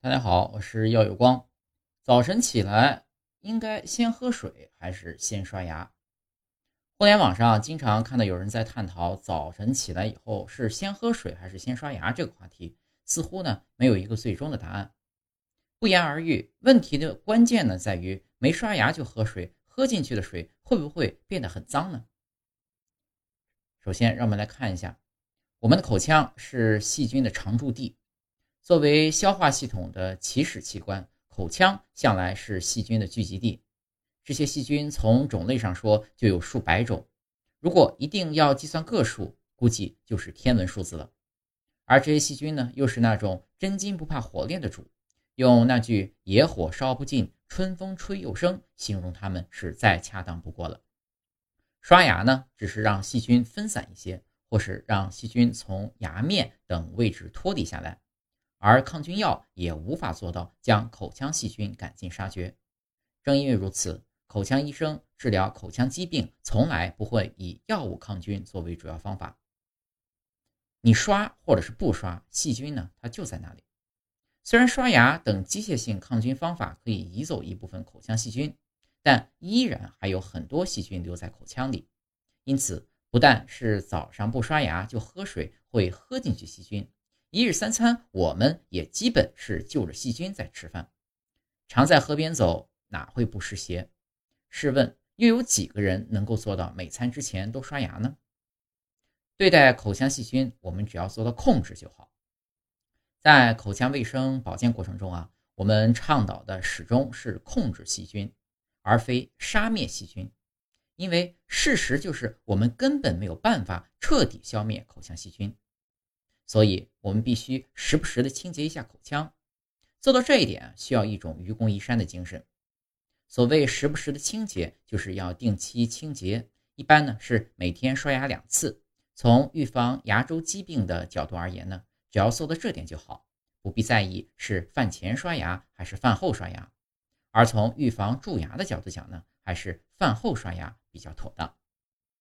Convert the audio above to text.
大家好，我是耀有光。早晨起来应该先喝水还是先刷牙？互联网上经常看到有人在探讨早晨起来以后是先喝水还是先刷牙这个话题，似乎呢没有一个最终的答案。不言而喻，问题的关键呢在于没刷牙就喝水，喝进去的水会不会变得很脏呢？首先，让我们来看一下，我们的口腔是细菌的常驻地。作为消化系统的起始器官，口腔向来是细菌的聚集地。这些细菌从种类上说就有数百种，如果一定要计算个数，估计就是天文数字了。而这些细菌呢，又是那种真金不怕火炼的主，用那句“野火烧不尽，春风吹又生”形容它们是再恰当不过了。刷牙呢，只是让细菌分散一些，或是让细菌从牙面等位置脱离下来。而抗菌药也无法做到将口腔细菌赶尽杀绝。正因为如此，口腔医生治疗口腔疾病从来不会以药物抗菌作为主要方法。你刷或者是不刷，细菌呢，它就在那里。虽然刷牙等机械性抗菌方法可以移走一部分口腔细菌，但依然还有很多细菌留在口腔里。因此，不但是早上不刷牙就喝水会喝进去细菌。一日三餐，我们也基本是就着细菌在吃饭。常在河边走，哪会不湿鞋？试问，又有几个人能够做到每餐之前都刷牙呢？对待口腔细菌，我们只要做到控制就好。在口腔卫生保健过程中啊，我们倡导的始终是控制细菌，而非杀灭细菌。因为事实就是，我们根本没有办法彻底消灭口腔细菌。所以，我们必须时不时的清洁一下口腔。做到这一点，需要一种愚公移山的精神。所谓时不时的清洁，就是要定期清洁。一般呢是每天刷牙两次。从预防牙周疾病的角度而言呢，只要做到这点就好，不必在意是饭前刷牙还是饭后刷牙。而从预防蛀牙的角度讲呢，还是饭后刷牙比较妥当。